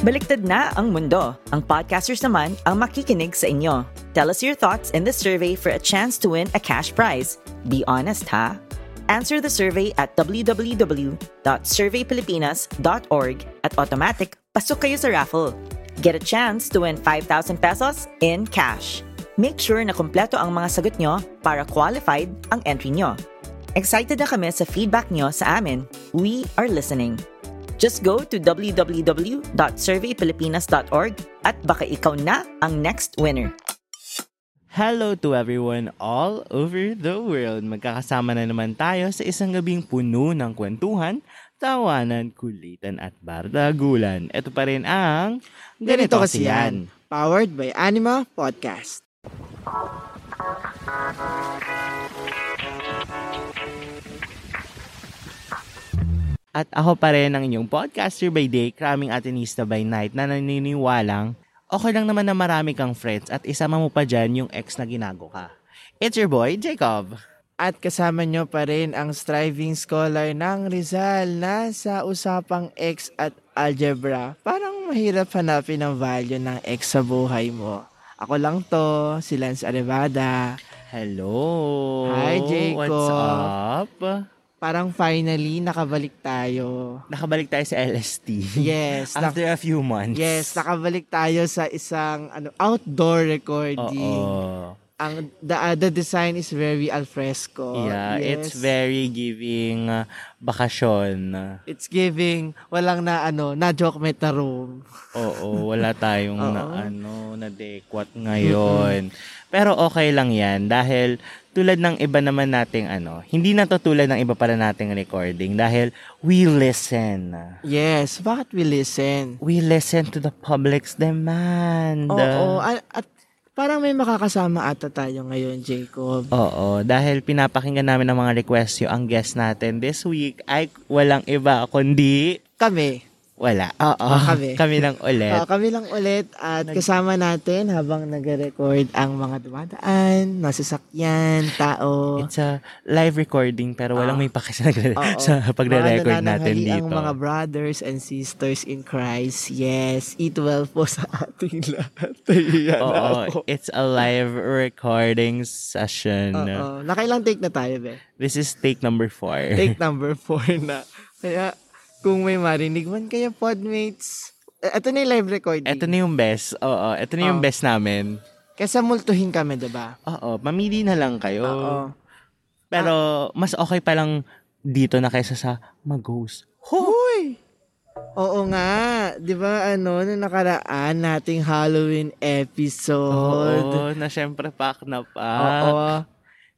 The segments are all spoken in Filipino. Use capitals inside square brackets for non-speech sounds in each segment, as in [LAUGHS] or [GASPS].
Baliktad na ang mundo. Ang podcasters naman ang makikinig sa inyo. Tell us your thoughts in the survey for a chance to win a cash prize. Be honest, ha? Answer the survey at www.surveypilipinas.org at automatic pasok kayo sa raffle. Get a chance to win 5,000 pesos in cash. Make sure na kompleto ang mga sagot nyo para qualified ang entry nyo. Excited na kami sa feedback nyo sa amin. We are listening. Just go to www.surveypilipinas.org at baka ikaw na ang next winner. Hello to everyone all over the world. Magkakasama na naman tayo sa isang gabing puno ng kwentuhan, tawanan, kulitan at bardagulan. Ito pa rin ang Ganito kasi yan. Powered by Anima Podcast. At ako pa rin ang inyong podcaster by day, kraming atinista by night na naniniwalang okay lang naman na marami kang friends at isama mo pa dyan yung ex na ginago ka. It's your boy, Jacob. At kasama nyo pa rin ang striving scholar ng Rizal na sa usapang X at algebra. Parang mahirap hanapin ang value ng X sa buhay mo. Ako lang to, si Lance Arevada. Hello. Hi, Jacob. What's up? Parang finally, nakabalik tayo. Nakabalik tayo sa LST. Yes. nak- [LAUGHS] After a few months. yes, nakabalik tayo sa isang ano outdoor recording. Oo. Ang the, uh, the design is very alfresco. Yeah, it's Yes. very giving uh, bakasyon. It's giving walang na ano, na joke meta room. [LAUGHS] Oo, wala tayong na ano, na dekwat ngayon. Pero okay lang 'yan dahil tulad ng iba naman nating ano, hindi na to tulad ng iba para nating recording dahil we listen. Yes, bakit we listen? We listen to the public's demand. Oo, at, at parang may makakasama ata tayo ngayon, Jacob. Oo, dahil pinapakinggan namin ng mga request yung ang guest natin this week ay walang iba kundi Kami. Wala. Oo, Ah, kami. [LAUGHS] kami lang ulit. Ah, kami lang ulit at kasama natin habang nag-record ang mga dumadaan, nasasakyan, tao. It's a live recording pero walang Ah. may paki sa, nagre- Oo. sa pagre-record natin dito. ang mga brothers and sisters in Christ. Yes, eat well po sa ating [LAUGHS] lahat. Oo, it's a live recording session. Oo. Nakailang take na tayo, be? This is take number four. Take [LAUGHS] number four na. Kaya, kung may marinig man kayo, podmates, ito na yung live recording. Ito na yung best. Oo, ito na yung Oo. best namin. Kesa multuhin kami, diba? Oo, mamili na lang kayo. Oo. Pero mas okay pa lang dito na kaysa sa mag-ghost. Hoy! Oo nga. Di ba ano, nung nakaraan nating Halloween episode. Oo, na syempre pack na Oo.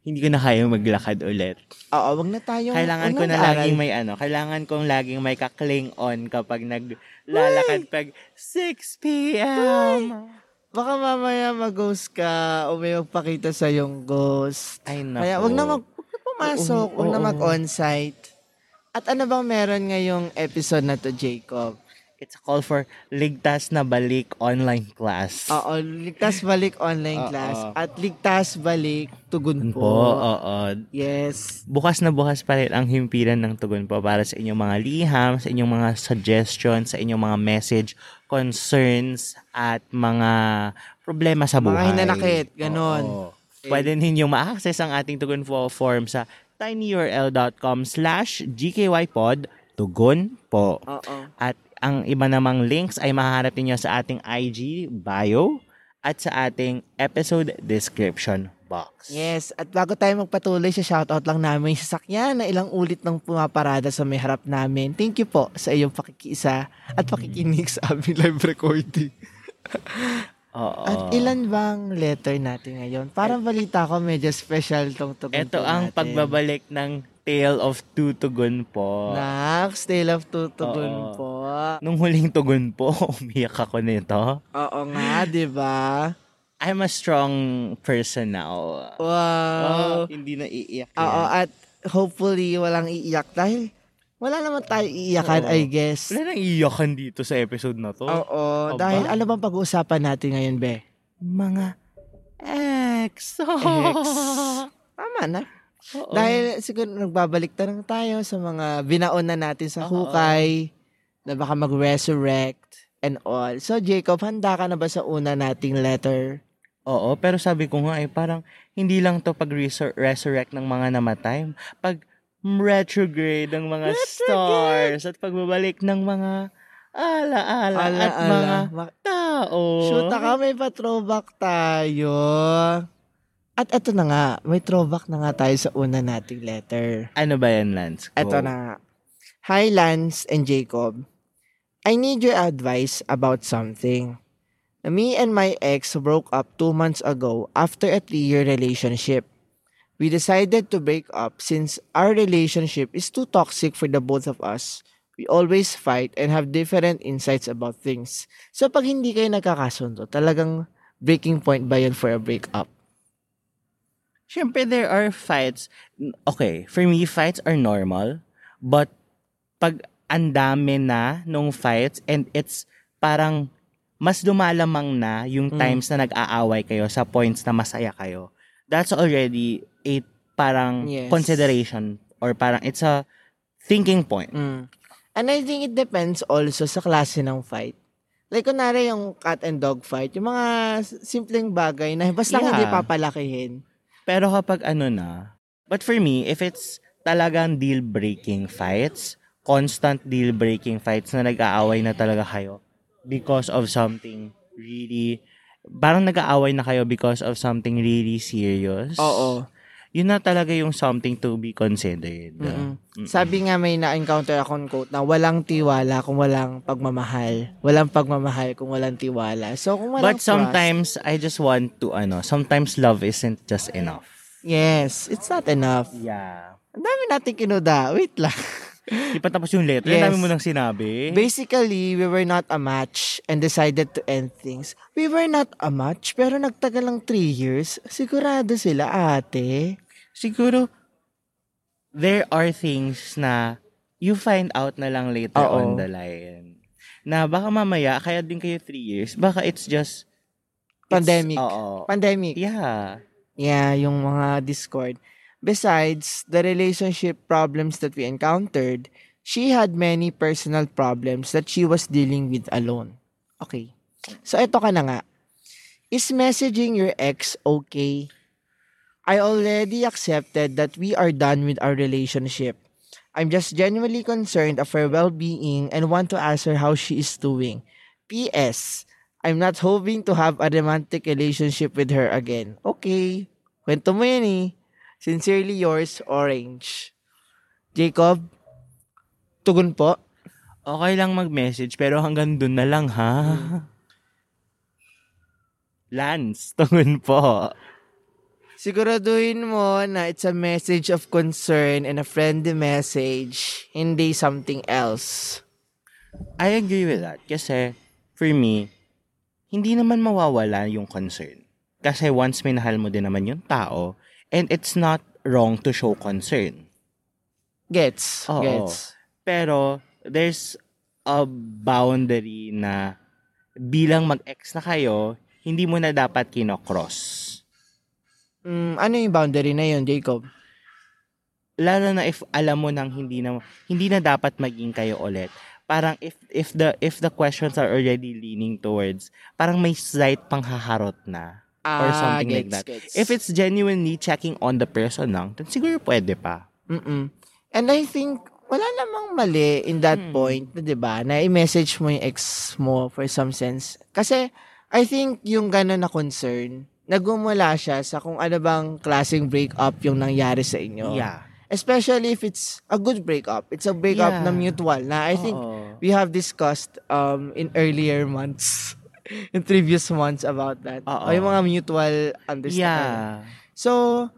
Hindi ko na kaya maglakad ulit. Oo, wag na tayo. Kailangan ko na laging may ano, kailangan kong laging may kakling on kapag naglalakad pag 6 p.m. Baka mamaya mag-ghost ka o may magpakita sa yung ghost. Ay, nako. Kaya wag na mag wag na pumasok, Oo, wag na mag-on-site. At ano bang meron ngayong episode na to, Jacob? It's a call for ligtas na balik online class. Oo, ligtas balik online class at ligtas balik tugon po. po. Oo. Yes. Bukas na bukas pa rin ang himpilan ng tugon po para sa inyong mga liham, sa inyong mga suggestions, sa inyong mga message, concerns, at mga problema sa Mga buhay. hinanakit, ganon. Oo. Pwede ninyong ma-access ang ating tugon po form sa tinyurl.com slash gkypod tugon po. Oo. At ang iba namang links ay mahahanap ninyo sa ating IG bio at sa ating episode description box. Yes, at bago tayo magpatuloy sa shoutout lang namin sa sakyan na ilang ulit nang pumaparada sa may harap namin. Thank you po sa iyong pakikiisa at pakikinig sa aming live recording. [LAUGHS] Oo. At ilan bang letter natin ngayon? Parang balita ko medyo special tong tugon Ito ang natin. pagbabalik ng Tale of Two Tugon po. Next, Tale of Two Tugon Oo. po. Nung huling tugon po, [LAUGHS] umiyak ako nito. Oo nga, di ba? I'm a strong person now. Wow. Oh, hindi na iiyak Oo, yan. at hopefully walang iiyak dahil wala naman tayo iiyakan, Oo. I guess. Wala nang iiyakan dito sa episode na to. Oo, Aba. dahil ano bang pag-uusapan natin ngayon, Be? Mga ex. [LAUGHS] Ex. Tama na. Oo. Dahil siguro nagbabalik na lang tayo sa mga binaon na natin sa Oo. hukay na baka mag-resurrect. and all. So, Jacob, handa ka na ba sa una nating letter? Oo, pero sabi ko nga eh, parang hindi lang to pag resur- resurrect ng mga namatay. Pag retrograde ng mga stars at pagbabalik ng mga ala-ala at Ala-ala. mga tao. Shoot na ka, may pa-throwback tayo. At eto na nga, may throwback na nga tayo sa una nating letter. Ano ba yan, Lance? Go. Eto na nga. Hi, Lance and Jacob. I need your advice about something. Me and my ex broke up two months ago after a three-year relationship. We decided to break up since our relationship is too toxic for the both of us. We always fight and have different insights about things. So pag hindi kayo nagkakasundo, talagang breaking point ba yun for a breakup? Siyempre, there are fights. Okay, for me, fights are normal. But, pag ang dami na nung fights and it's parang mas lumalamang na yung Mm. times na nag-aaway kayo sa points na masaya kayo, that's already a parang Yes. consideration or parang it's a thinking point. Mm. And I think it depends also sa klase ng fight. Like, kunwari yung cat and dog fight, yung mga simpleng bagay na basta Yeah. hindi papalakihin. Pero kapag ano na, but for me, if it's talagang deal-breaking fights, constant deal-breaking fights na nag-aaway na talaga kayo because of something really, parang nag-aaway na kayo because of something really serious. Oo. Yun na talaga yung something to be considered. Mm-mm. Mm-mm. Sabi nga may na-encounter akong quote na walang tiwala kung walang pagmamahal. Walang pagmamahal kung walang tiwala. So, kung walang But sometimes, I just want to, ano, sometimes love isn't just enough. trust, yes, it's not enough. Yeah. Ang dami natin kinuda. Wait lang. [LAUGHS] Di pa tapos yung letter, Yes. yes. dami mo nang sinabi. Basically, we were not a match and decided to end things. We were not a match, pero nagtagal lang three years. Sigurado sila, ate. siguro there are things na you find out na lang later Oo. on the line. Na baka mamaya, kaya din kayo three years, baka it's just... it's- Pandemic. Oo. Pandemic. Yeah. Yeah, yung mga Discord. Besides, the relationship problems that we encountered, she had many personal problems that she was dealing with alone. Okay. So, eto ka na nga. Is messaging your ex okay? I already accepted that we are done with our relationship. I'm just genuinely concerned of her well-being and want to ask her how she is doing. P.S. I'm not hoping to have a romantic relationship with her again. Okay. Kwento mo yan eh. Sincerely yours, Orange. Jacob, tugon po. Okay lang mag-message, pero hanggang dun na lang, ha? [LAUGHS] Lance, tungon po. Siguraduhin mo na it's a message of concern and a friendly message, hindi something else. I agree with that. Kasi, for me, hindi naman mawawala yung concern. Kasi once minahal mo din naman yung tao, and it's not wrong to show concern. Gets. Oo. Gets. Pero, there's a boundary na bilang mag-ex na kayo, hindi mo na dapat kinocross. Mm, ano yung boundary na yun, Jacob? Lalo na if alam mo nang hindi na hindi na dapat maging kayo ulit. Parang if if the if the questions are already leaning towards parang may slight panghaharot na or something like that. Ah, gets. If it's genuinely checking on the person lang, then siguro pwede pa. Mm-mm. And I think, wala namang mali in that Hmm. point, na, 'di ba? Na i-message mo yung ex mo for some sense. Kasi, I think yung gano'n na concern, nagumula siya sa kung ano bang klaseng breakup yung nangyari sa inyo. Yeah. Especially if it's a good breakup. It's a breakup Yeah. na mutual. Na I think Oo. we have discussed um in earlier months, [LAUGHS] in previous months about that. Oo. O yung mga mutual understanding. Yeah. So,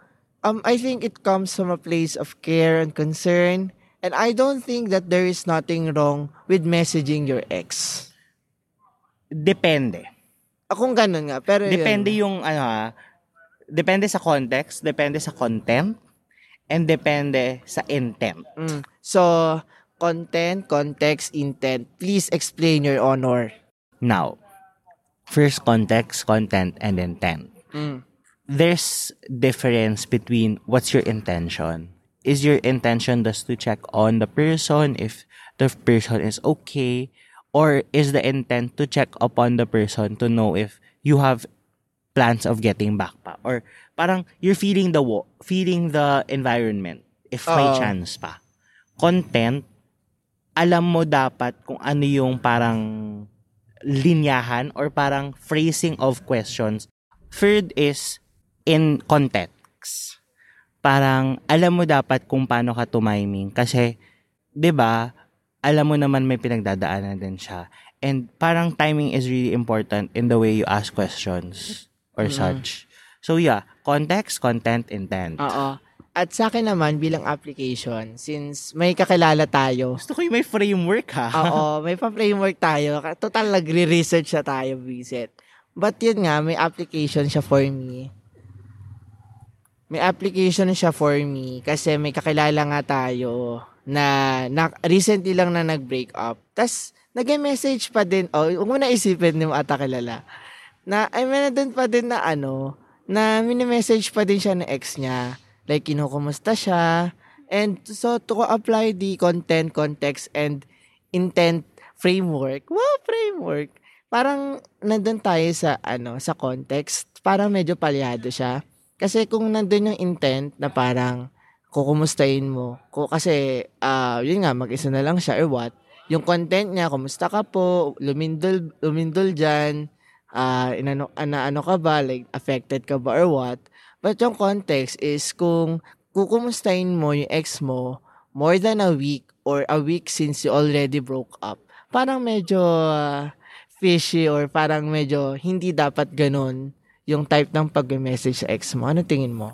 um, I think it comes from a place of care and concern. And I don't think that there is nothing wrong with messaging your ex. Depende. Akong ganun nga. Pero Depende yun. yung ano ah, depende sa context, depende sa content, and depende sa intent. Mm. So, content, context, intent. Please explain your honor. Now, first context, content, and intent. Mm. There's difference between what's your intention. Is your intention just to check on the person if the person is okay, Or is the intent to check upon the person to know if you have plans of getting back pa? Or parang you're feeling the wo- feeling the environment if may Oo. chance pa. Content, alam mo dapat kung ano yung parang linyahan or parang phrasing of questions. Third is in context. Parang alam mo dapat kung paano ka tumiming kasi 'di ba? Alam mo naman may pinagdadaanan din siya. And parang timing is really important in the way you ask questions or Mm. such. So yeah, context, content, intent. Oo. At sa akin naman, bilang application, since may kakilala tayo, Gusto ko yung may framework ha. Oo, [LAUGHS] may pa-framework tayo. Total, nagre-research na tayo, visit. But yun nga, may application siya for me. May application siya for me kasi may kakilala nga tayo na, na recently lang na nag-break up. Tapos, nag-message pa din, oh, huwag mo na isipin ni mo ata kilala, na, ay, may din pa din na ano, na mini-message pa din siya ng ex niya. Like, kinukumusta siya. And so, to apply the content, context, and intent framework, wow, framework, parang nandun tayo sa, ano, sa context, parang medyo palyado siya. Kasi kung nandun yung intent na parang kukumustahin mo, kasi, ah yun nga, mag-isa na lang siya or what, yung content niya, kumusta ka po, lumindol, lumindol dyan, ah inano, ana, ano ka ba, like, affected ka ba or what, but yung context is kung kukumustahin mo yung ex mo more than a week or a week since you already broke up, parang medyo ah, fishy or parang medyo hindi dapat ganun yung type ng pag-message sa ex mo. Ano tingin mo?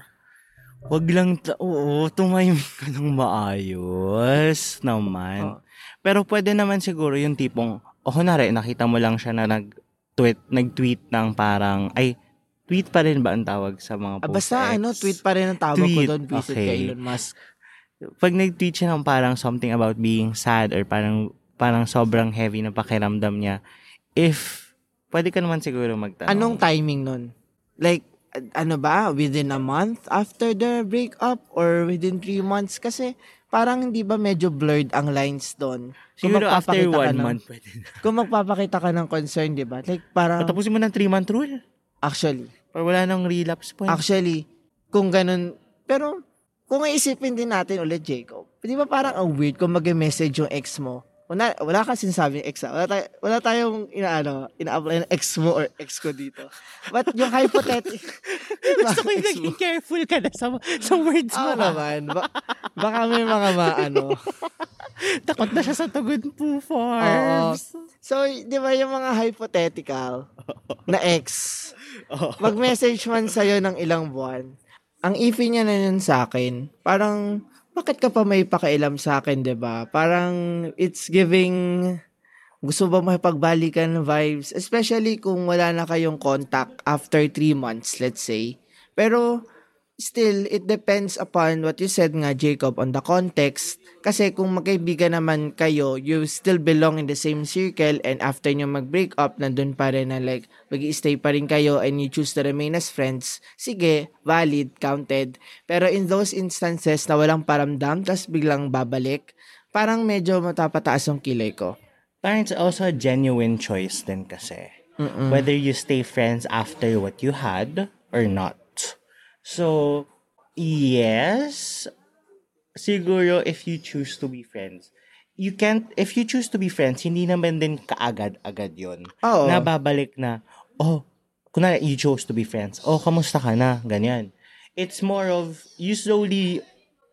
Wag lang, ta- oo, tumahimik [LAUGHS] ka ng maayos naman. Oo. Pero pwede naman siguro yung tipong, o kunwari, nakita mo lang siya na nag-tweet, nag-tweet ng parang, ay, tweet pa rin ba ang tawag sa mga Ah, post basta ano, tweet pa rin ang tawag ko Tweet, doon, visit okay. kay Elon Musk. Pag nag-tweet siya ng parang something about being sad or parang, parang sobrang heavy na pakiramdam niya, if, pwede ka naman siguro magtanong. Anong timing nun? Like, ano ba? Within a month after the breakup or within three months? Kasi parang hindi ba medyo blurred ang lines doon? Siguro after one ng- month pwede na. Kung magpapakita ka ng concern, di ba? Like, parang, Patapusin mo ng three-month rule. actually, Para wala nang relapse point. actually, kung ganun, pero, kung iisipin din natin ulit, Jacob, di ba parang ang weird kung mag-message yung ex mo? Wala, wala ka sinasabing ex, ah. wala, tayo, wala tayong inaano, ina-apply ng ex mo or ex ko dito. But yung hypothetical, [LAUGHS] Gusto ko yung naging careful ka na sa, sa words mo. Oo naman. Ba- baka may mga maano. [LAUGHS] Takot na siya sa Tugon po Oo. Farms. So, di ba yung mga hypothetical na ex, Oo. mag-message man sa'yo ng ilang buwan, ang ifi niya na yun sa akin, parang, bakit ka pa may pakailam sa akin, di ba? Parang, it's giving, gusto ba makipagbalikan vibes? Especially kung wala na kayong contact after three months, let's say. Pero, still, it depends upon what you said nga, Jacob, on the context. Kasi kung magkaibigan naman kayo, you still belong in the same circle and after nyo mag-break up, nandun pa rin na like, mag stay pa rin kayo and you choose to remain as friends, sige, valid, counted. Pero in those instances na walang paramdam, tas biglang babalik, parang medyo matapataas yung kilay ko. Parang it's also a genuine choice din kasi. Mm-mm. Whether you stay friends after what you had or not. So, yes, siguro if you choose to be friends, you can't, if you choose to be friends, hindi naman din kaagad-agad yon Oo. na babalik na, oh, kunwari, you chose to be friends. Oh, kamusta ka na? Ganyan. It's more of, you slowly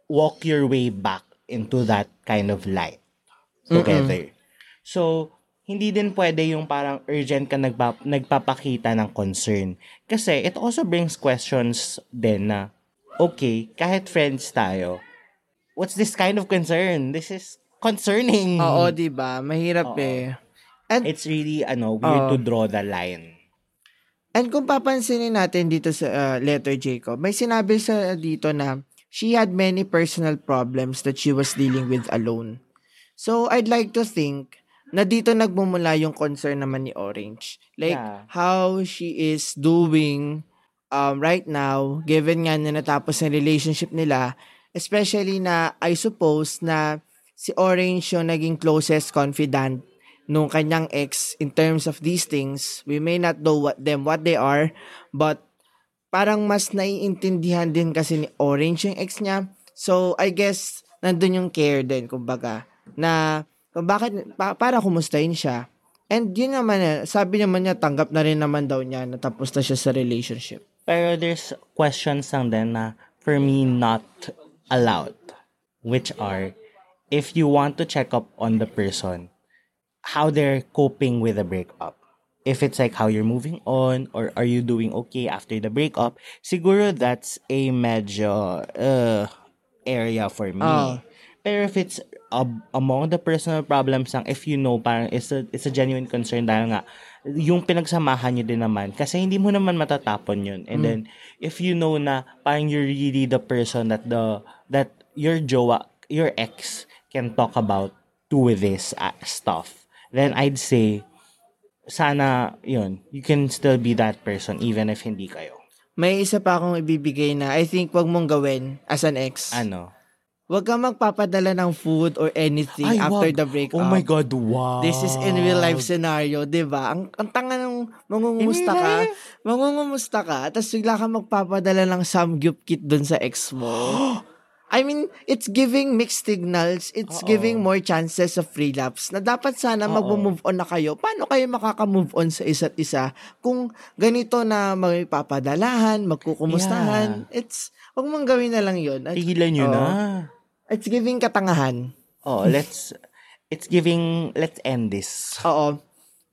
walk your way back into that kind of light together. So, hindi din pwede yung parang urgent ka nagpa- nagpapakita ng concern. Kasi it also brings questions din na, okay, kahit friends tayo, what's this kind of concern? This is concerning. Oo, di ba? Mahirap Oo. eh. And It's really, ano, weird Oo. to draw the line. And kung papansinin natin dito sa uh, letter Jacob, may sinabi sa dito na she had many personal problems that she was dealing with alone. So, I'd like to think na dito nagmumula yung concern naman ni Orange. Like, Yeah. how she is doing um, right now, given nga na natapos ang relationship nila, especially na I suppose na si Orange yung naging closest confidant nung kanyang ex in terms of these things. We may not know what them what they are, but parang mas naiintindihan din kasi ni Orange yung ex niya. So, I guess, nandun yung care din, kumbaga, na bakit, pa, para kumustahin siya. And yun naman, eh, sabi naman niya, tanggap na rin naman daw niya na tapos na siya sa relationship. Pero there's questions lang din na for me not allowed. Which are, if you want to check up on the person, how they're coping with the breakup. If it's like how you're moving on or are you doing okay after the breakup, siguro that's a medyo uh, area for me. Oh. Pero if it's ab- among the personal problems lang, if you know, parang it's a, it's a genuine concern dahil nga, yung pinagsamahan nyo din naman, kasi hindi mo naman matatapon yun. And then, if you know na parang you're really the person that the, that your jowa, your ex can talk about to with this uh, stuff, then I'd say, sana, yun, you can still be that person even if hindi kayo. May isa pa akong ibibigay na I think wag mong gawin as an ex. Ano? Wag kang magpapadala ng food or anything Ay, after wag. the breakup. Oh my God, wow. This is in real life scenario, 'di ba? Ang, ang tanga ng mangungumusta ka, mangungumusta ka, tapos bigla ka magpapadala ng samgyup kit dun sa ex mo. [GASPS] I mean, it's giving mixed signals. It's Oo. giving more chances of relapse na dapat sana mag-move on na kayo. Paano kayo makaka-move on sa isa't isa kung ganito na may papadalahan, magkukumustahan? It's, wag mong gawin na lang yun. At- Tigilan nyo Oo. na. It's giving katangahan. Oh, let's, it's giving, let's end this. Oo.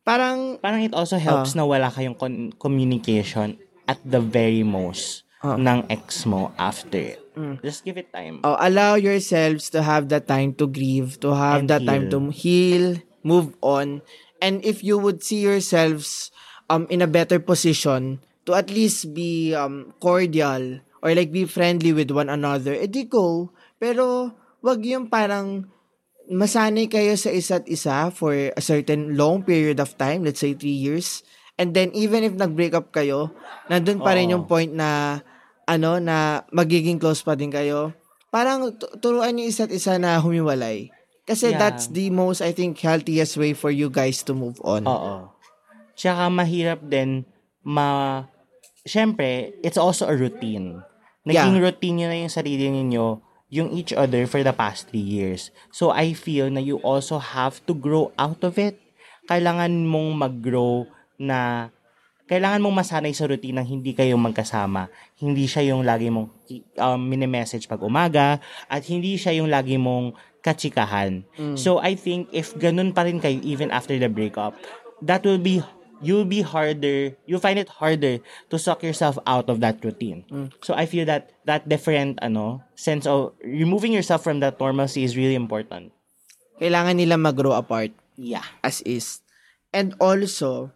Parang, Parang it also helps na wala kayong con- communication at the very most Ah. ng ex mo after it. Mm. Just give it time. Oh, allow yourselves to have that time to grieve, to have And that time heal. to heal, move on. And if you would see yourselves um in a better position to at least be um cordial or like be friendly with one another, edi go. Pero wag yung parang masanay kayo sa isa't isa for a certain long period of time, let's say three years. And then even if nag-break up kayo, nandun pa rin Oo. yung point na ano na magiging close pa din kayo. Parang tu- turuan niyo isa't isa na humiwalay. Kasi Yeah. that's the most I think healthiest way for you guys to move on. Oo. Tsaka mahirap din ma... Siyempre, it's also a routine. Naging Yeah. routine nyo na yung sarili ninyo, yung each other for the past three years. So, I feel na you also have to grow out of it. Kailangan mong mag-grow na kailangan mong masanay sa routine ng hindi kayo magkasama. Hindi siya yung lagi mong um, mini-message pag umaga at hindi siya yung lagi mong katsikahan. So, I think if ganun pa rin kayo even after the breakup, that will be you'll be harder you'll find it harder to suck yourself out of that routine so i feel that that different ano sense of removing yourself from that normalcy is really important Kailangan nila mag-grow apart. yeah as is. And also,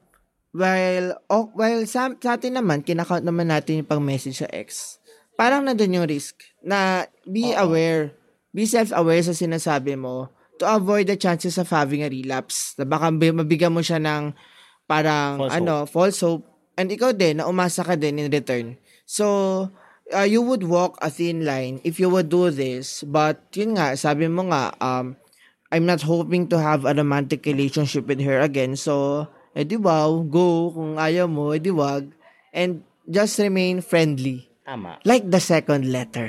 while, oh, while sa, sa atin naman, kinakount naman natin yung pang-message sa ex, parang nandun yung risk na be Oo. aware, be self-aware sa sinasabi mo to avoid the chances of having a relapse. Na baka bi- mabigyan mo siya ng parang, False ano, false hope. And ikaw din, na umasa ka din in return. So, uh, you would walk a thin line if you would do this. But, yun nga, sabi mo nga, um, I'm not hoping to have a romantic relationship with her again. So, edi wow, go. Kung ayaw mo, edi wag. And just remain friendly. tama Like the second letter.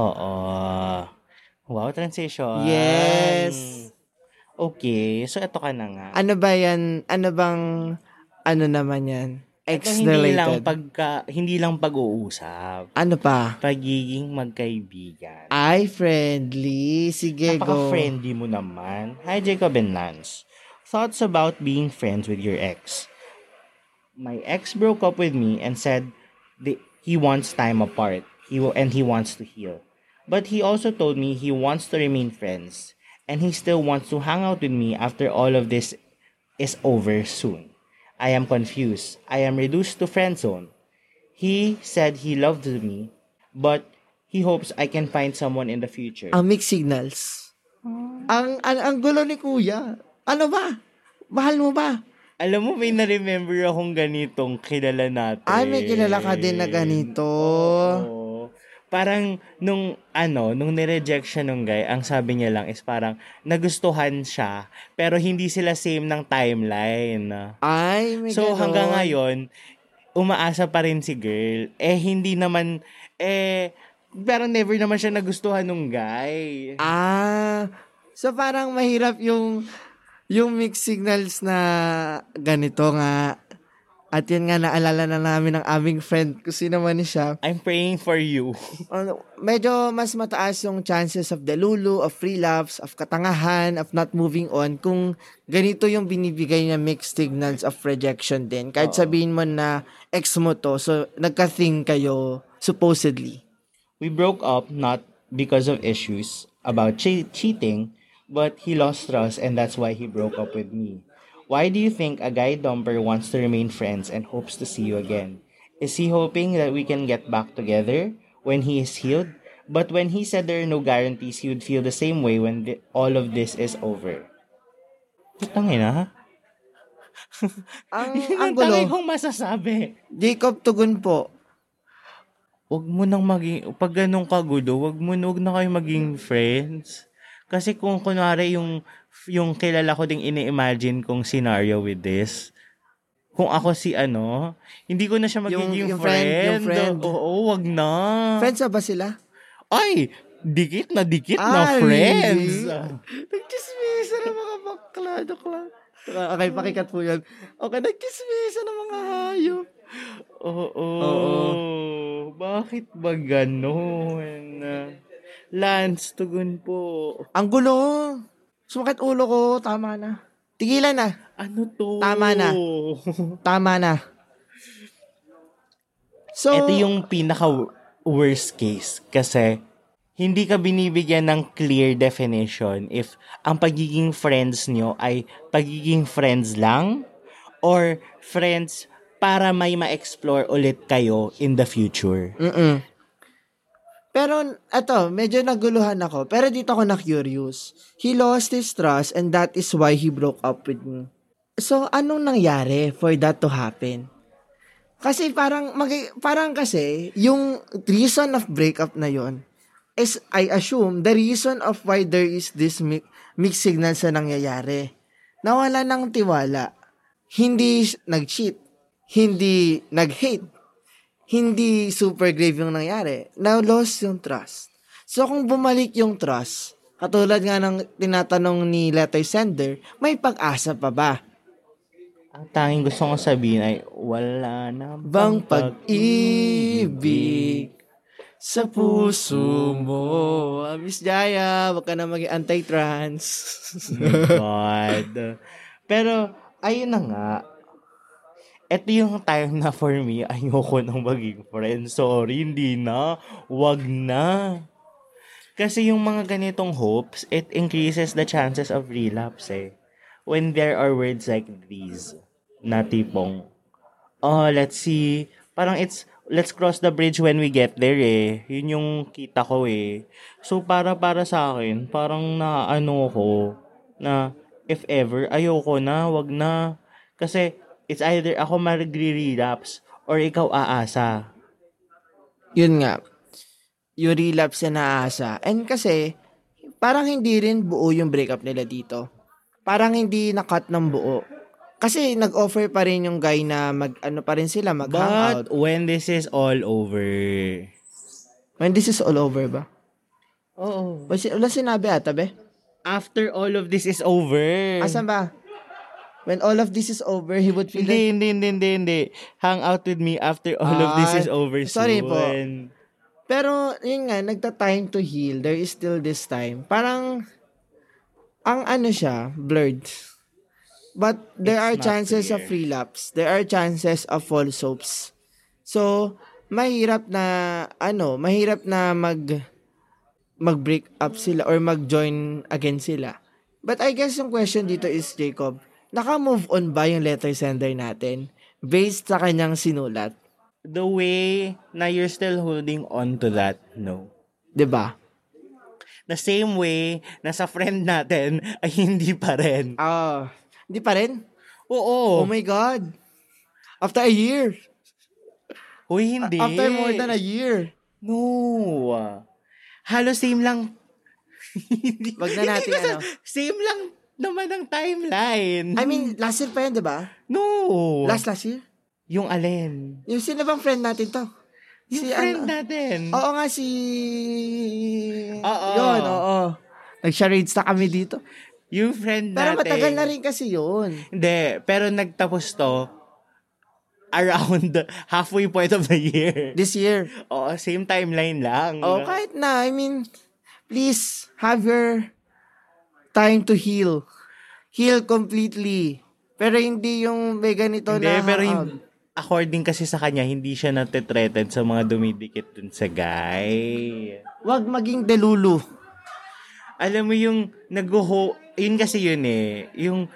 oo wow transition Yes. Okay so eto ka na nga Ano ba yan? Ano bang, ano naman yan? Ito hindi lang Ex-related. pagka hindi lang pag-uusap Ano pa? pagiging magkaibigan Ay, friendly. Sige, go. Napaka-friendly mo naman. Hi, Jacob and Lance. Thoughts about being friends with your ex. My ex broke up with me and said the, he wants time apart he and he wants to heal. But he also told me he wants to remain friends and he still wants to hang out with me after all of this is over soon. I am confused. I am reduced to friend zone. He said he loved me, but he hopes I can find someone in the future. Ang mixed signals. Ang, ang, ang gulo ni kuya. Ano ba? Mahal mo ba? Alam mo, may na-remember akong ganitong kilala natin. Ay, may kilala ka din na ganito. Oo. Parang nung ano, nung nireject siya nung guy, ang sabi niya lang is parang nagustuhan siya, pero hindi sila same ng timeline. Ay, may So ganon. hanggang ngayon, umaasa pa rin si girl. Eh hindi naman, eh, parang never naman siya nagustuhan nung guy. Ah, so parang mahirap yung yung mixed signals na ganito nga. At yan nga naalala na namin ng aming friend kung sino man siya. I'm praying for you. Medyo mas mataas yung chances of delulu, of relapse, of katangahan, of not moving on kung ganito yung binibigay niya mixed signals of rejection din. Kahit sabihin mo na ex mo to, so nagka-thing kayo supposedly. We broke up not because of issues about che- cheating, but he lost trust and that's why he broke up with me. Why do you think a guy dumper wants to remain friends and hopes to see you again? Is he hoping that we can get back together when he is healed? But when he said there are no guarantees, he would feel the same way when thi- all of this is over. Tangin na. Ang, [LAUGHS] Yun ang ang gulo, kong masasabi. Jacob Tugon po, Wag mo nang maging, pag ganun kagulo, wag mo wag na kayo maging friends. Kasi kung kunwari yung, yung kilala ko ding ini-imagine kong scenario with this, kung ako si ano, hindi ko na siya magiging yung friend, friend. yung friend. Oo, wag na. friends na ba sila? Ay, dikit na dikit Ah, na friends. Nagchismisa ng mga bakla, bakla. Okay, pakikat po yan. Okay, nagchismisa ng mga hayop. Oo. Oo. Bakit ba ganun? Lance, tugon po. Ang gulo. Sumakit ulo ko. Tama na. Tigilan na. Ano to? Tama na. [LAUGHS] Tama na. So, Ito yung pinaka worst case kasi hindi ka binibigyan ng clear definition if ang pagiging friends nyo ay pagiging friends lang or friends para may ma-explore ulit kayo in the future. Mm-mm. Pero, eto, medyo naguluhan ako. Pero dito ako na-curious. He lost his trust and that is why he broke up with me. So, anong nangyari for that to happen? Kasi parang, mag- parang kasi, yung reason of breakup na yon is, I assume, the reason of why there is this mi- mixed signals na nangyayari. Nawala ng tiwala. Hindi nag-cheat. Hindi nag-hate hindi super grave yung nangyari. Now, lost yung trust. So, kung bumalik yung trust, katulad nga ng tinatanong ni letter sender, may pag-asa pa ba? Ang tanging gusto kong sabihin ay wala na Bang pag-ibig sa puso mo? Ah, Miss Jaya, wag ka na maging anti-trans. [LAUGHS] [LAUGHS] God. Pero, ayun na nga. Ito yung time na for me, [LAUGHS] ayoko nang maging friend. Sorry, hindi na. Wag na. Kasi yung mga ganitong hopes, it increases the chances of relapse eh. When there are words like these, na tipong, oh, let's see, parang it's, let's cross the bridge when we get there eh. Yun yung kita ko eh. So, para para sa akin, parang na ano ko, na if ever, ayoko na, wag na. Kasi, it's either ako magre-relapse or ikaw aasa. Yun nga. Yung relapse na naasa. And kasi, parang hindi rin buo yung breakup nila dito. Parang hindi na-cut ng buo. Kasi nag-offer pa rin yung guy na mag, ano pa rin sila, mag-hangout. But when this is all over, When this is all over ba? Oo. Wala, wala sinabi ata, be? After all of this is over. Asan ba? When all of this is over, he would feel Hindi, like, hindi, hindi, hindi, hindi. Hang out with me after all of this Ah, is over sorry soon. po. Pero, yun nga, nagta-time to heal. There is still this time. Parang, ang ano siya, blurred. But there It's are chances clear. of relapse. There are chances of false hopes. So, mahirap na, ano, mahirap na mag, mag-break up sila or mag-join again sila. But I guess yung question dito is, Jacob, naka-move on ba yung letter sender natin based sa kanyang sinulat? The way na you're still holding on to that, no. ba? The same way na sa friend natin [LAUGHS] ay hindi pa rin. Ah, hindi pa rin? Oo. Oh my God. After a year. Uy, hindi. After more than a year. No. Halos same lang. [LAUGHS] Wag na natin, ano. Same lang naman ang timeline. I mean, last year pa yun, di ba? no. Last last year? Yung alin? Yung sino bang friend natin to? Yung Si friend ano? natin. Oo nga, si... Oo. Yun, oo. Nag-charades na kami dito. Yung friend Pero natin. matagal na rin kasi yun. Hindi, pero nagtapos to around the [LAUGHS] halfway point of the year. This year. Oo, same timeline lang. Oh, kahit na. I mean, please, have your time to heal. Heal completely. Pero hindi yung may ganito Hindi, na... pero um, hindi, according kasi sa kanya, hindi siya natitreated sa mga dumidikit dun sa guy. wag maging delulu. Alam mo yung nagho yun kasi yun eh, yung,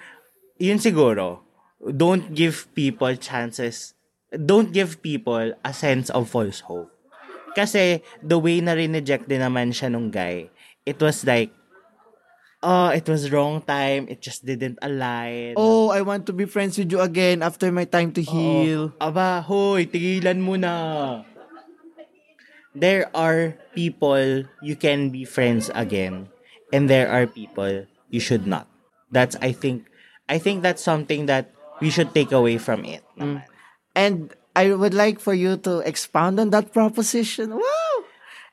yun siguro, don't give people chances, don't give people a sense of false hope. Kasi, the way na rineject din naman siya nung guy, it was like, oh, it was wrong time, it just didn't align. Oh, I want to be friends with you again after my time to heal. Oo. Aba, hoy, tigilan mo na. There are people you can be friends again, and there are people you should not. That's I think I think that's something that we should take away from it. naman. And I would like for you to expound on that proposition. Wow!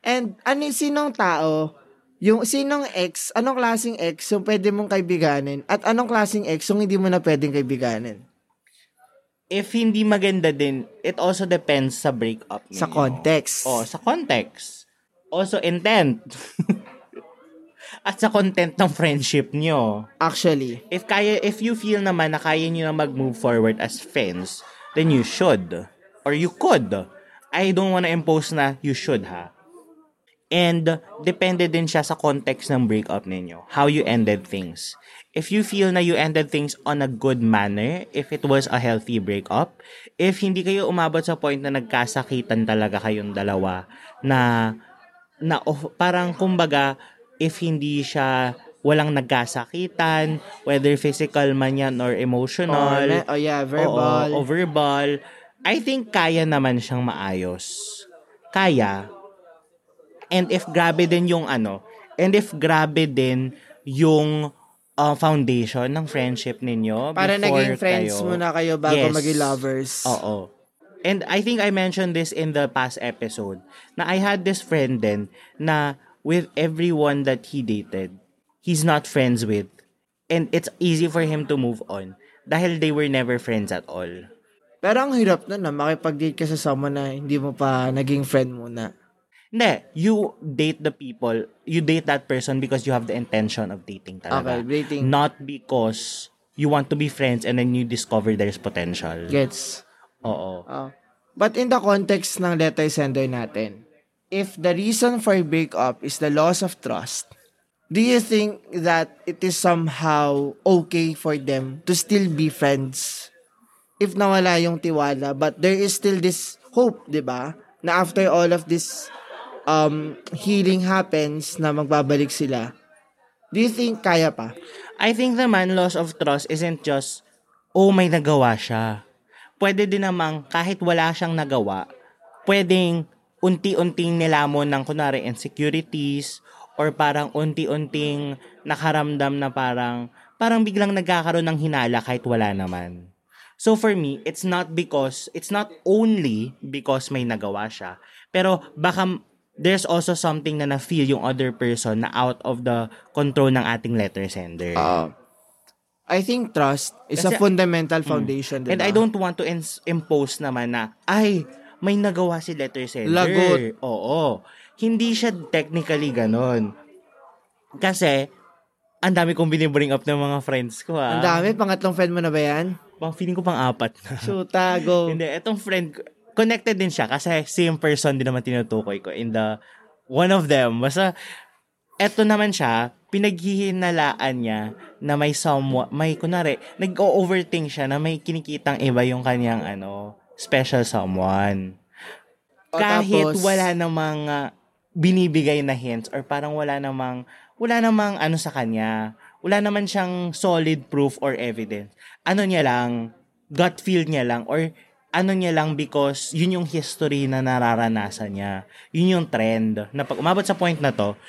And ano yung sinong tao, yung sinong ex, anong klaseng ex yung pwede mong kaibiganin at anong klaseng ex yung hindi mo na pwedeng kaibiganin? If hindi maganda din, it also depends sa breakup Sa ninyo. context. Oh, sa context. Also intent. [LAUGHS] At sa content ng friendship nyo. Actually. if kaya if you feel naman na kaya niyo na mag-move forward as friends, then you should or you could. I don't wanna impose na you should ha. And depende din siya sa context ng breakup ninyo. How you ended things. If you feel na you ended things on a good manner, if it was a healthy breakup, if hindi kayo umabot sa point na nagkasakitan talaga kayong dalawa na na oh, parang kumbaga if hindi siya walang nagkasakitan, whether physical man yan or emotional, oh, oh yeah, verbal. Oo, o verbal, I think kaya naman siyang maayos. Kaya. And if grabe din yung ano, and if grabe din yung uh, foundation ng friendship ninyo Para before naging friends kayo, muna kayo bago Yes. maging lovers. Oo. And I think I mentioned this in the past episode na I had this friend then na with everyone that he dated, he's not friends with. And it's easy for him to move on dahil they were never friends at all. Pero ang hirap nun na makipag-date ka sa someone na hindi mo pa naging friend muna. Hindi, you date the people, you date that person because you have the intention of dating talaga. Okay, dating. Not because you want to be friends and then you discover there's potential. Gets. Oo. Oh. But in the context ng letter sender natin, if the reason for a breakup is the loss of trust, do you think that it is somehow okay for them to still be friends? If nawala yung tiwala, but there is still this hope, di ba? Na after all of this um, healing happens, na magbabalik sila. Do you think kaya pa? I think naman loss of trust isn't just, oh, may nagawa siya. Pwede din namang kahit wala siyang nagawa, pwedeng unti-unting nilamon ng kunwari insecurities or parang unti-unting nakaramdam na parang parang biglang nagkakaroon ng hinala kahit wala naman. So for me, it's not because, it's not only because may nagawa siya, pero baka there's also something na na-feel yung other person na out of the control ng ating letter sender. Uh, I think trust is a Kasi- fundamental foundation, di And ba? I don't want to ins- impose naman na, ay, may nagawa si letter sender. Lagot. Oo. Hindi siya technically ganon. Kasi, ang dami kong binibring up ng mga friends ko ha. Ang dami, pangatlong friend mo na ba yan? Pang feeling ko pang apat na. Shoota, go. Hindi, etong friend, ko- connected din siya kasi same person din naman tinutukoy ko in the, one of them. Basta, eto naman siya, pinaghihinalaan niya na may someone, may kunwari, nag-overthink siya na may kinikitang iba yung kanyang ano, special someone. O, Kahit tapos, wala namang ah, binibigay na hints or parang wala namang, wala namang ano sa kanya. Wala naman siyang solid proof or evidence. Ano niya lang, gut feel niya lang or ano niya lang because yun yung history na nararanasan niya. Yun yung trend. Na pag umabot sa point na to,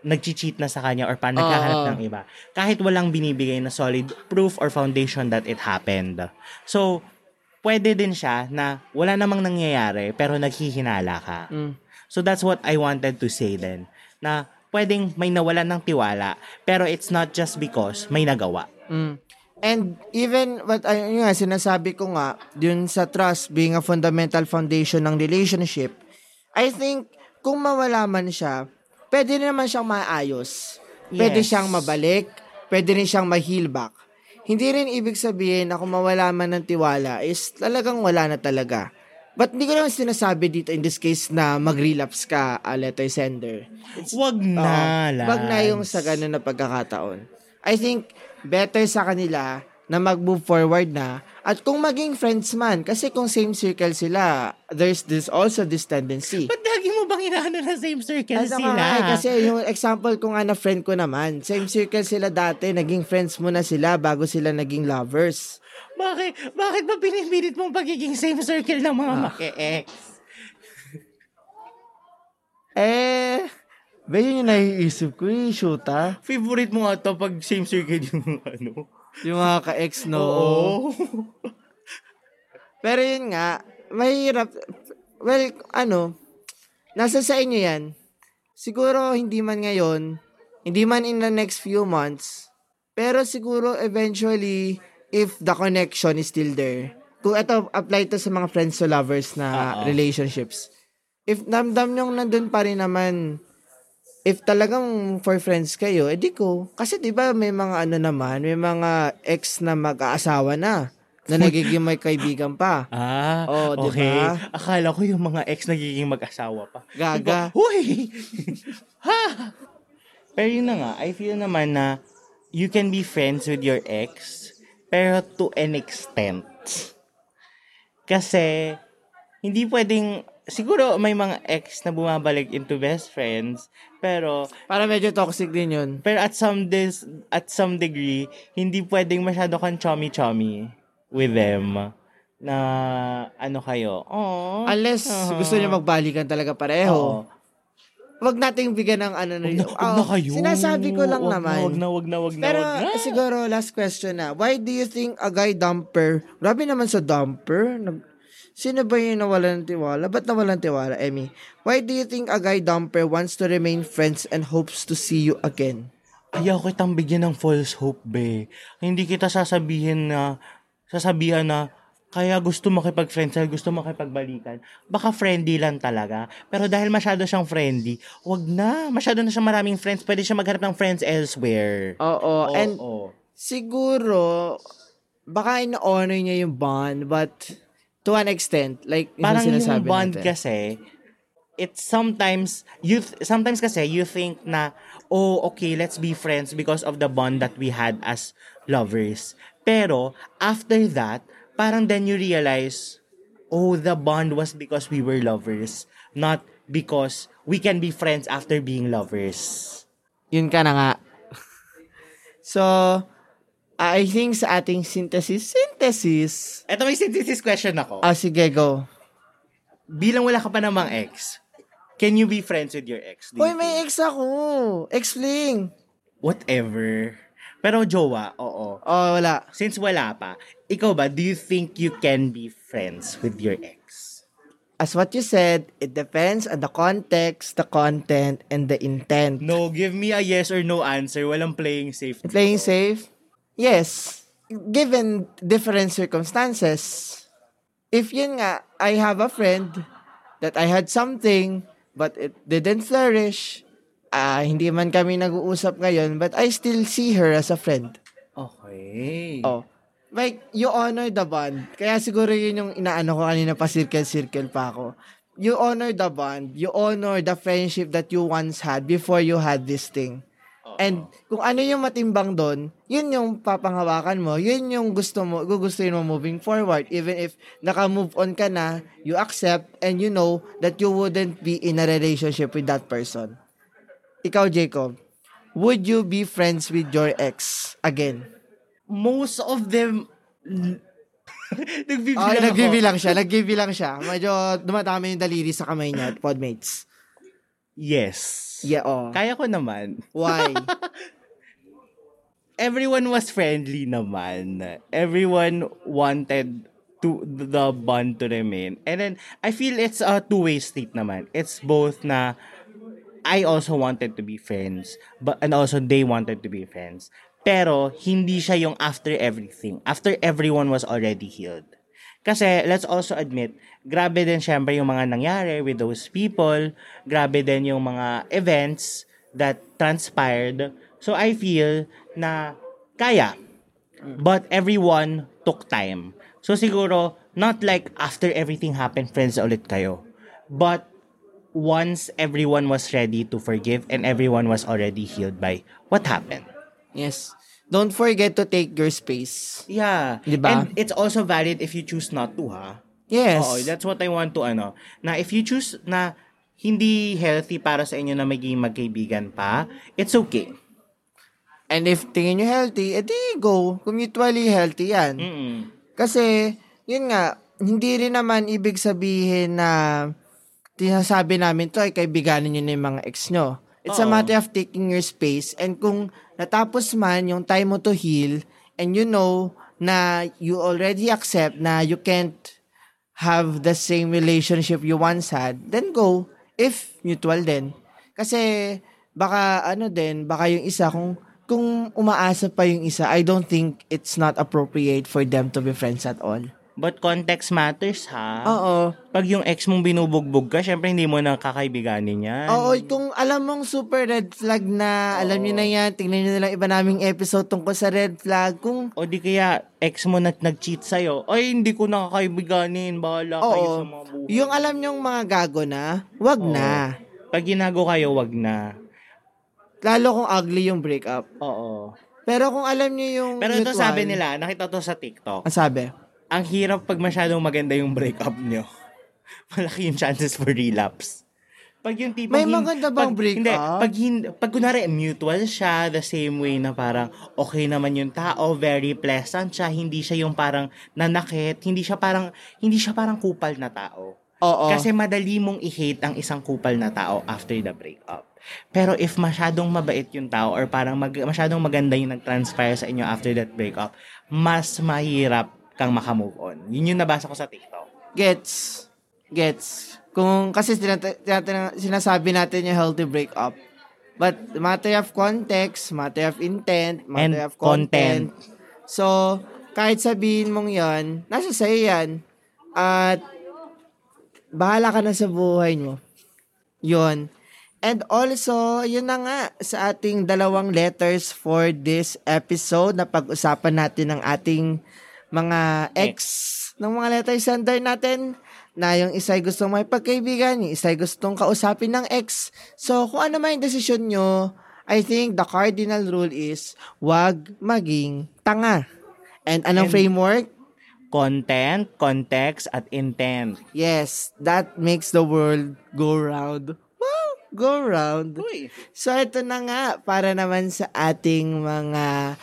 nag-cheat na sa kanya or pa nagkahanap Oo. ng iba. Kahit walang binibigay na solid proof or foundation that it happened. So, pwede din siya na wala namang nangyayari pero naghihinala ka. Mm. So that's what I wanted to say then. Na pwedeng may nawalan ng tiwala pero it's not just because may nagawa. Mm. And even what ay yun nga sinasabi ko nga dun sa trust being a fundamental foundation ng relationship, I think kung mawala man siya, pwede rin naman siyang maayos. Pwede Yes. siyang mabalik, pwede rin siyang ma-heal back. Hindi rin ibig sabihin na kung mawala man ng tiwala is talagang wala na talaga. But hindi ko naman sinasabi dito in this case na mag-relapse ka, a letter sender. Wag na, Oo. Wag na yung sa ganun na pagkakataon. I think better sa kanila na mag-move forward na at kung maging friends man kasi kung same circle sila there's this also this tendency Ba't lagi mo bang inaano na same circle Ano sila? eh, kasi yung example ko nga na friend ko naman same circle sila dati naging friends muna sila bago sila naging lovers Bakit? Bakit ba pinipilit mong pagiging same circle ng Ah. mga maki-ex? eh ba yun yung naiisip ko yung shoota Favorite mo nga to pag same circle yung [LAUGHS] ano? yung mga ka-ex no Oo. [LAUGHS] Pero yun nga, mahirap. Well, ano, nasa sa inyo yan. Siguro hindi man ngayon, hindi man in the next few months, pero siguro eventually, if the connection is still there, kung ito, apply to sa mga friends to lovers na Oo. relationships. If namdam nyong nandun pa rin naman, if talagang for friends kayo, edi ko. Kasi 'di ba may mga ano naman, may mga ex na mag-aasawa na na [LAUGHS] nagiging may kaibigan pa. Ah, Oh, di okay. Akala ko yung mga ex nagiging mag-asawa pa. Gaga. Huy! [LAUGHS] ha! Pero yun na nga, I feel naman na you can be friends with your ex, pero to an extent. Kasi, hindi pwedeng, siguro may mga ex na bumabalik into best friends, pero Para medyo toxic din yun. pero at some dis, at some degree, hindi pwedeng masyado kang chummy-chummy with them na ano kayo. Oh. Unless gusto niyo magbalikan talaga pareho. Wag nating bigyan ng ano na Wag na, wag na kayo. Sinasabi ko lang Wag naman. Na, wag na, wag na, wag na, Pero wag na. siguro last question na. Why do you think a guy dumper? Grabe naman sa dumper. Nag, sino ba yung nawalan ng tiwala? Ba't nawalan ng tiwala, Emmy? Why do you think a guy dumper wants to remain friends and hopes to see you again? Ayaw kitang bigyan ng false hope, be. Hindi kita sasabihin na, sasabihan na, kaya gusto makipag-friends, kaya gusto makipagbalikan. Baka friendly lang talaga. Pero dahil masyado siyang friendly, wag na. Masyado na siyang maraming friends. Pwede siya maghanap ng friends elsewhere. Oo. and Oo. siguro, baka in-honor niya yung bond, but to an extent, like yung Parang yung bond natin. kasi, it's sometimes, you th- sometimes kasi you think na, oh, okay, let's be friends because of the bond that we had as lovers. Pero, after that, parang then you realize, oh, the bond was because we were lovers, not because we can be friends after being lovers. Yun ka na nga. [LAUGHS] so, I think sa ating synthesis, synthesis, Ito may synthesis question ako. ah, sige, go. Bilang wala ka pa namang ex, can you be friends with your ex? you Uy, may ex ako. Explain. Whatever. Pero jowa, oo. Oh, wala. Since wala pa, ikaw ba, do you think you can be friends with your ex? As what you said, it depends on the context, the content, and the intent. No, give me a yes or no answer. Walang playing safe. Playing safe? Yes. Given different circumstances. If yun nga, I have a friend that I had something but it didn't flourish, ah hindi man kami nag-uusap ngayon but I still see her as a friend. Okay. Oh. Like, you honor the bond. Kaya siguro yun yung inaano ko kanina pa circle-circle pa ako. You honor the bond. You honor the friendship that you once had before you had this thing. And kung ano yung matimbang doon, yun yung papanghawakan mo, yun yung gusto mo, gugustuhin mo moving forward. Even if naka-move on ka na, you accept and you know that you wouldn't be in a relationship with that person. Ikaw, Jacob, would you be friends with your ex again? Most of them... [LAUGHS] Nagbibilang ako. nagbibilang siya. Nagbibilang siya. Medyo dumadami yung daliri sa kamay niya, podmates. Yes. Yeah, oh. Kaya ko naman. Why? [LAUGHS] Everyone was friendly naman. Everyone wanted to the bond to remain. And then, I feel it's a two-way street naman. It's both na I also wanted to be friends, but and also they wanted to be friends. Pero hindi siya yung after everything. After everyone was already healed. Kasi let's also admit, grabe din syempre yung mga nangyari with those people. Grabe din yung mga events that transpired. So I feel na kaya. But everyone took time. So siguro, not like after everything happened, friends ulit kayo. But once everyone was ready to forgive and everyone was already healed by what happened. yes. Don't forget to take your space. Yeah. Diba? And it's also valid if you choose not to, ha? Yes. Oo, that's what I want to, ano, na if you choose na hindi healthy para sa inyo na maging magkaibigan pa, it's okay. And if tingin nyo healthy, edi go. Kung mutually healthy yan. Mm-mm. Kasi, yun nga, hindi rin naman ibig sabihin na tinasabi namin to ay kaibiganin nyo na yung mga ex nyo. It's a Oo. matter of taking your space and kung natapos man yung time mo to heal and you know na you already accept na you can't have the same relationship you once had, then go. If mutual din. Kasi baka ano din, baka yung isa kung kung umaasa pa yung isa, I don't think it's not appropriate for them to be friends at all. But context matters, ha? Oo. Pag yung ex mong binubugbog ka, syempre hindi mo na kakaibiganin yan. Oo, kung alam mong super red flag na, alam niyo na yan, tingnan niyo na lang iba naming episode tungkol sa red flag. Kung, O di kaya, ex mo na nag-cheat sa'yo, ay, hindi ko nakakaibiganin, bahala kayo oo, sa mga buhay. yung alam niyong mga gago na, wag Oo. na. Pag ginago kayo, wag na. Lalo kung ugly yung breakup. Oo. Pero kung alam niyo yung Pero ito mutual, sabi nila, nakita to sa TikTok, Ang sabi? Ang hirap pag masyadong maganda yung breakup nyo. [LAUGHS] Malaki yung chances for relapse. Pag yung tipong... May maganda bang pag, breakup? Hindi, pag, hin- pag kunwari mutual siya, the same way na parang okay naman yung tao, very pleasant siya, hindi siya yung parang nanakit, hindi siya parang, hindi siya parang kupal na tao. Oo. Kasi madali mong i-hate ang isang kupal na tao after the breakup. Pero if masyadong mabait yung tao or parang mag, masyadong maganda yung nag-transpire sa inyo after that breakup, mas mahirap kang makamove on. Yun yung nabasa ko sa TikTok. gets. Gets. Kung, kasi sinat- sinat- sinasabi natin yung healthy breakup. But matter of context, matter of intent, matter And of content. So, kahit sabihin mong yon nasa sa'yo yan. At, bahala ka na sa buhay mo. Yon. And also, yun na nga sa ating dalawang letters for this episode na pag-usapan natin ng ating mga ex ng mga letter sender natin na yung isa'y gustong may pagkaibigan, yung isa'y gustong kausapin ng ex. So, kung ano man yung desisyon nyo, I think the cardinal rule is wag maging tanga. And anong And- framework? Content, context, at intent. Yes, that makes the world go round. Wow, go round. Uy. So, ito na nga, para naman sa ating mga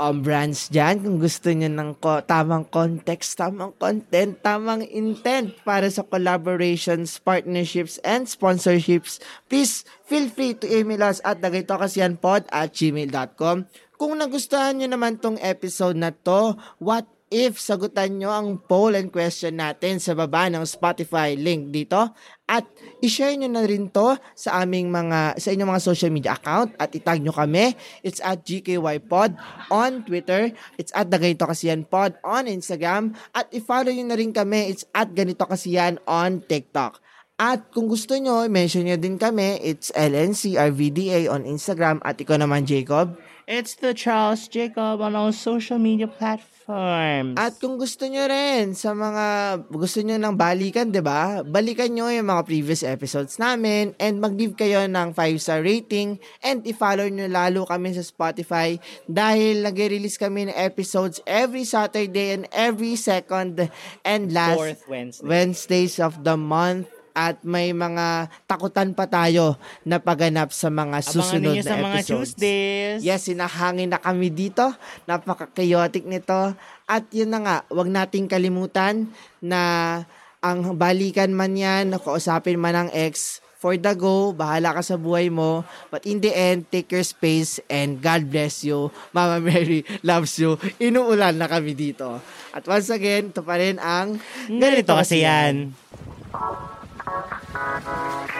um, brands dyan, kung gusto nyo ng ko- tamang context, tamang content, tamang intent para sa collaborations, partnerships, and sponsorships, please feel free to email us at dagaytokasyanpod at gmail.com. Kung nagustuhan nyo naman tong episode na to, what if sagutan nyo ang poll and question natin sa baba ng Spotify link dito. At i-share nyo na rin to sa aming mga sa inyong mga social media account at itag nyo kami. It's at GKYPod on Twitter. It's at Dagayto Kasiyan Pod on Instagram. At i-follow nyo na rin kami. It's at Ganito Kasiyan on TikTok. At kung gusto nyo, mention nyo din kami, it's LNCRVDA on Instagram. At ikaw naman, Jacob. It's the Charles Jacob on all social media platforms. At kung gusto nyo rin sa mga gusto nyo ng balikan, 'di ba? Balikan nyo yung mga previous episodes namin and mag-leave kayo ng 5-star rating and i-follow nyo lalo kami sa Spotify dahil nag-release kami ng episodes every Saturday and every second and last Fourth Wednesday. Wednesdays of the month at may mga takutan pa tayo na paganap sa mga Abangan susunod ninyo na sa mga episodes. Tuesdays. Yes, sinahangin na kami dito. Napaka-chaotic nito. At yun na nga, wag nating kalimutan na ang balikan man yan, kausapin man ang ex, for the go, bahala ka sa buhay mo. But in the end, take your space and God bless you. Mama Mary loves you. Inuulan na kami dito. At once again, ito pa rin ang Ganito kasi yan. Thank you.